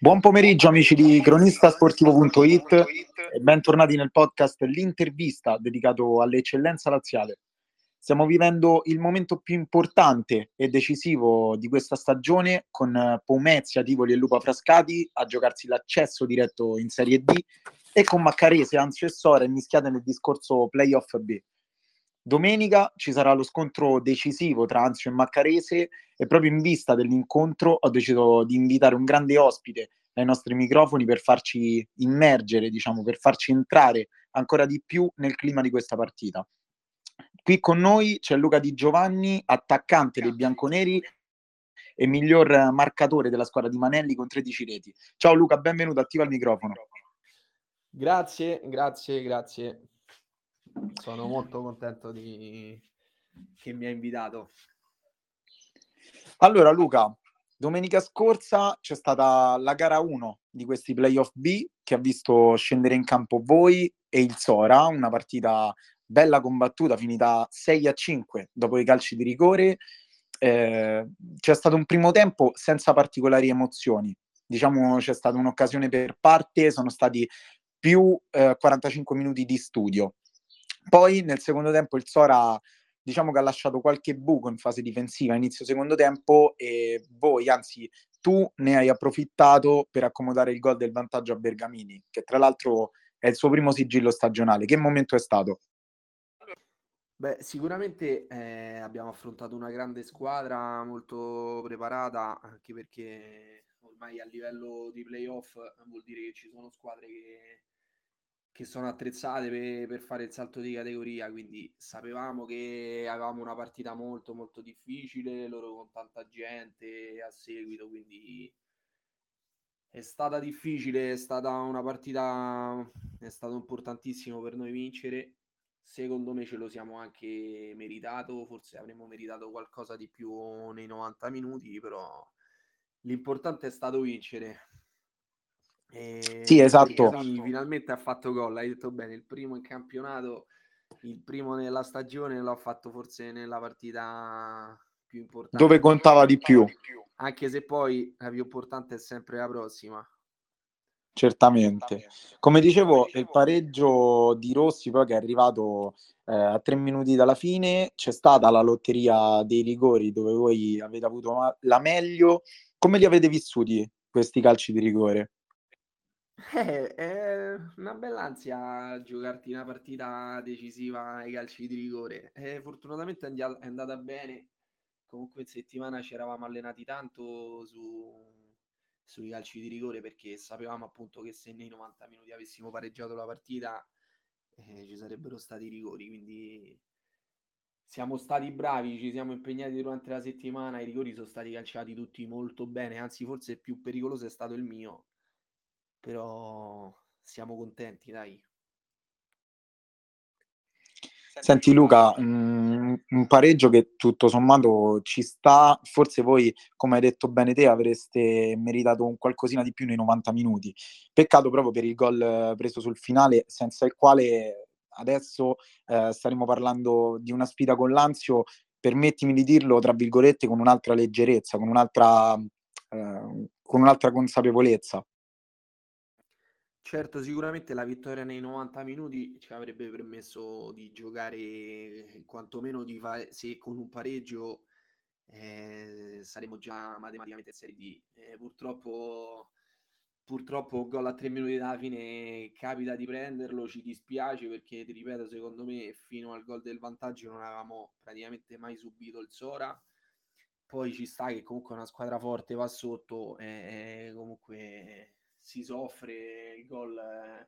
Buon pomeriggio amici di cronistasportivo.it e bentornati nel podcast L'intervista dedicato all'eccellenza laziale. Stiamo vivendo il momento più importante e decisivo di questa stagione con Pomezia, Tivoli e Lupa Frascati a giocarsi l'accesso diretto in Serie D e con Maccarese, Anzio e Sora mischiate nel discorso playoff B. Domenica ci sarà lo scontro decisivo tra Anzio e Maccarese e proprio in vista dell'incontro ho deciso di invitare un grande ospite ai nostri microfoni per farci immergere, diciamo, per farci entrare ancora di più nel clima di questa partita. Qui con noi c'è Luca Di Giovanni, attaccante dei bianconeri e miglior marcatore della squadra di Manelli con 13 reti. Ciao Luca, benvenuto, attiva il microfono. Grazie, grazie, grazie. Sono molto contento di... che mi ha invitato. Allora Luca, domenica scorsa c'è stata la gara 1 di questi playoff B che ha visto scendere in campo voi e il Sora, una partita bella combattuta, finita 6 a 5 dopo i calci di rigore. Eh, c'è stato un primo tempo senza particolari emozioni. Diciamo c'è stata un'occasione per parte, sono stati più eh, 45 minuti di studio. Poi nel secondo tempo il Sora diciamo che ha lasciato qualche buco in fase difensiva inizio secondo tempo e voi, anzi tu ne hai approfittato per accomodare il gol del vantaggio a Bergamini, che tra l'altro è il suo primo sigillo stagionale. Che momento è stato? Beh, sicuramente eh, abbiamo affrontato una grande squadra molto preparata, anche perché ormai a livello di playoff vuol dire che ci sono squadre che che sono attrezzate per, per, fare il salto di categoria, quindi sapevamo che avevamo una partita molto molto difficile, loro con tanta gente a seguito, quindi è stata difficile, è stata una partita, è stato importantissimo per noi vincere, secondo me ce lo siamo anche meritato, forse avremmo meritato qualcosa di più nei 90 minuti, però l'importante è stato vincere e sì, esatto. finalmente ha fatto gol, hai detto bene, il primo in campionato, il primo nella stagione l'ho fatto forse nella partita più importante. Dove contava di più. Anche se poi la più importante è sempre la prossima. Certamente. Come dicevo, il pareggio di Rossi poi che è arrivato eh, a tre minuti dalla fine, c'è stata la lotteria dei rigori dove voi avete avuto la meglio. Come li avete vissuti questi calci di rigore? Eh, è una bella ansia giocarti una partita decisiva ai calci di rigore. Eh, fortunatamente è, è andata bene. Comunque in settimana ci eravamo allenati tanto su, sui calci di rigore perché sapevamo appunto che se nei 90 minuti avessimo pareggiato la partita eh, ci sarebbero stati i rigori. Quindi siamo stati bravi, ci siamo impegnati durante la settimana. I rigori sono stati calciati tutti molto bene, anzi forse il più pericoloso è stato il mio però siamo contenti, dai. Senti Luca, un, un pareggio che tutto sommato ci sta, forse voi, come hai detto bene te, avreste meritato un qualcosina di più nei 90 minuti. Peccato proprio per il gol preso sul finale, senza il quale adesso eh, staremo parlando di una sfida con l'Anzio, permettimi di dirlo, tra virgolette, con un'altra leggerezza, con un'altra, eh, con un'altra consapevolezza. Certo, sicuramente la vittoria nei 90 minuti ci avrebbe permesso di giocare quantomeno di fare, se con un pareggio eh, saremmo già matematicamente in Serie D. Eh, purtroppo, purtroppo gol a tre minuti dalla fine capita di prenderlo, ci dispiace perché ti ripeto, secondo me fino al gol del vantaggio non avevamo praticamente mai subito il Sora. Poi ci sta che comunque una squadra forte va sotto e comunque si soffre, il gol è,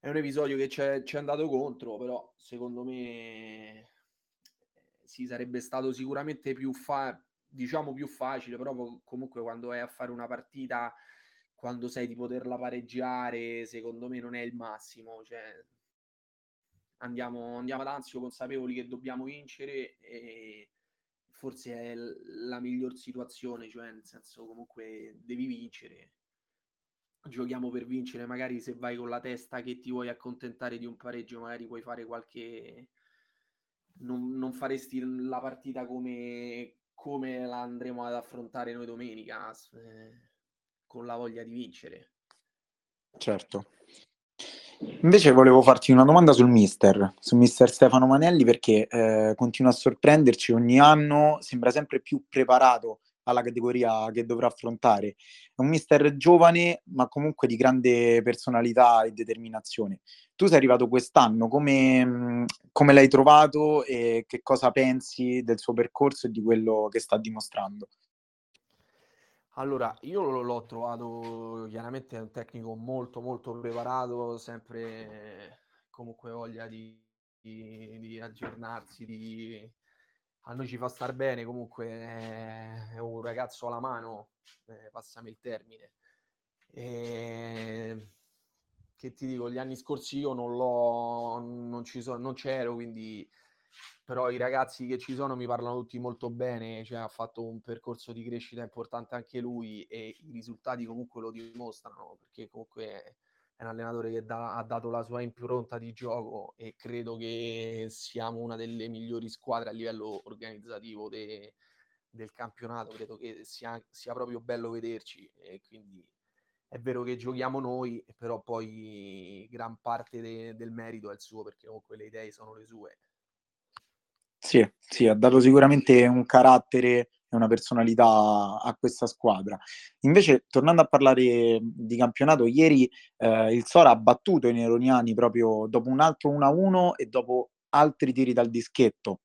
è un episodio che ci è andato contro, però secondo me sì, sarebbe stato sicuramente più, fa- diciamo più facile, però comunque quando vai a fare una partita, quando sai di poterla pareggiare, secondo me non è il massimo, cioè andiamo, andiamo ad Anzio consapevoli che dobbiamo vincere e forse è la miglior situazione, cioè nel senso comunque devi vincere giochiamo per vincere, magari se vai con la testa che ti vuoi accontentare di un pareggio, magari puoi fare qualche... Non, non faresti la partita come, come la andremo ad affrontare noi domenica. Eh, con la voglia di vincere. Certo. Invece volevo farti una domanda sul mister, su mister Stefano Manelli, perché eh, continua a sorprenderci ogni anno, sembra sempre più preparato alla categoria che dovrà affrontare. È un mister giovane, ma comunque di grande personalità e determinazione. Tu sei arrivato quest'anno, come, come l'hai trovato e che cosa pensi del suo percorso e di quello che sta dimostrando? Allora, io l'ho trovato chiaramente un tecnico molto molto preparato, sempre comunque voglia di, di, di aggiornarsi, di, a noi ci fa star bene, comunque è un ragazzo alla mano, eh, passami il termine. E... Che ti dico, gli anni scorsi io non l'ho, non ci sono, non c'ero, quindi però i ragazzi che ci sono mi parlano tutti molto bene, cioè ha fatto un percorso di crescita importante anche lui e i risultati comunque lo dimostrano, perché comunque è un allenatore che da, ha dato la sua impronta di gioco e credo che siamo una delle migliori squadre a livello organizzativo de, del campionato, credo che sia, sia, proprio bello vederci e quindi è vero che giochiamo noi, però poi gran parte de, del merito è il suo perché comunque le idee sono le sue. Sì, sì, ha dato sicuramente un carattere una personalità a questa squadra. Invece, tornando a parlare di campionato, ieri eh, il Sora ha battuto i Neroniani proprio dopo un altro 1-1 e dopo altri tiri dal dischetto.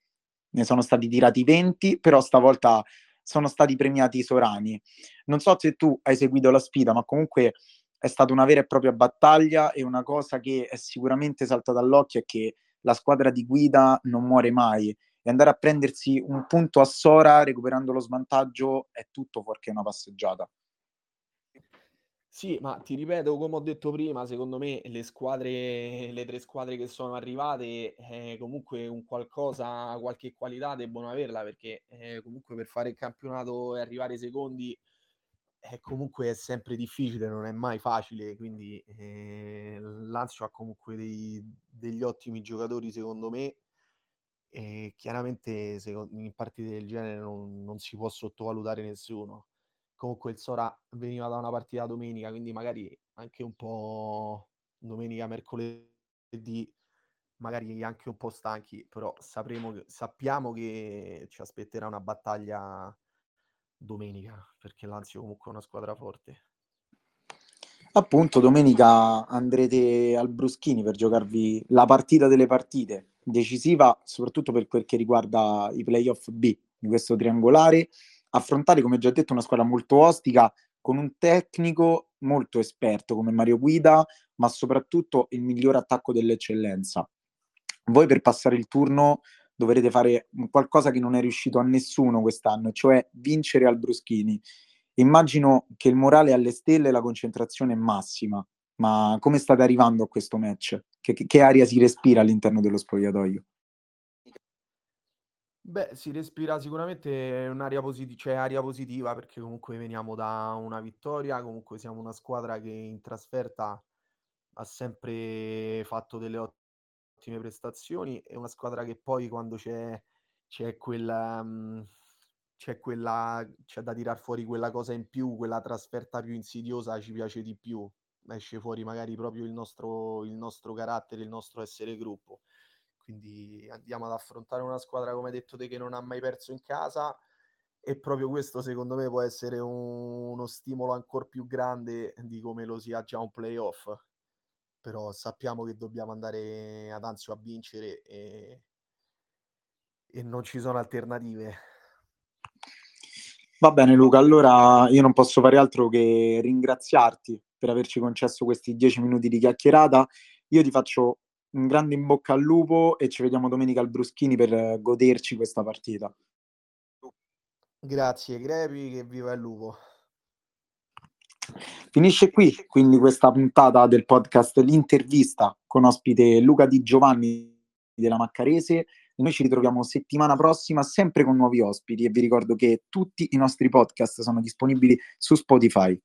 Ne sono stati tirati 20, però stavolta sono stati premiati i Sorani. Non so se tu hai seguito la sfida, ma comunque è stata una vera e propria battaglia e una cosa che è sicuramente saltata all'occhio è che la squadra di guida non muore mai e andare a prendersi un punto a Sora recuperando lo svantaggio è tutto fuorché una passeggiata. Sì, ma ti ripeto, come ho detto prima, secondo me le squadre, le tre squadre che sono arrivate, eh, comunque un qualcosa, qualche qualità debbono averla, perché eh, comunque per fare il campionato e arrivare secondi eh, comunque è sempre difficile, non è mai facile, quindi eh, Lazio ha comunque dei, degli ottimi giocatori secondo me e chiaramente in partite del genere non, non, si può sottovalutare nessuno. Comunque il Sora veniva da una partita domenica, quindi magari anche un po' domenica, mercoledì, magari anche un po' stanchi, però sapremo, sappiamo che ci aspetterà una battaglia domenica, perché Lazio comunque è una squadra forte. Appunto, domenica andrete al Bruschini per giocarvi la partita delle partite decisiva soprattutto per quel che riguarda i playoff B di questo triangolare, affrontare come già detto una squadra molto ostica con un tecnico molto esperto come Mario Guida, ma soprattutto il miglior attacco dell'eccellenza. Voi per passare il turno dovrete fare qualcosa che non è riuscito a nessuno quest'anno, cioè vincere al Bruschini. Immagino che il morale alle stelle e la concentrazione è massima, ma come state arrivando a questo match? Che, che aria si respira all'interno dello spogliatoio? Beh, si respira sicuramente un'aria positiva, cioè aria positiva perché comunque veniamo da una vittoria, comunque siamo una squadra che in trasferta ha sempre fatto delle ottime prestazioni e una squadra che poi quando c'è, c'è quella... Um, c'è quella c'è da tirar fuori quella cosa in più, quella trasferta più insidiosa ci piace di più esce fuori magari proprio il nostro, il nostro carattere, il nostro essere gruppo. Quindi andiamo ad affrontare una squadra, come detto te, che non ha mai perso in casa e proprio questo secondo me può essere un, uno stimolo ancora più grande di come lo sia già un playoff. Però sappiamo che dobbiamo andare ad Anzio a vincere e, e non ci sono alternative. Va bene Luca, allora io non posso fare altro che ringraziarti per averci concesso questi dieci minuti di chiacchierata. Io ti faccio un grande in bocca al lupo e ci vediamo domenica al Bruschini per goderci questa partita. Grazie Grepi, che viva il lupo. Finisce qui quindi questa puntata del podcast L'intervista con ospite Luca Di Giovanni della Maccarese. Noi ci ritroviamo settimana prossima sempre con nuovi ospiti e vi ricordo che tutti i nostri podcast sono disponibili su Spotify.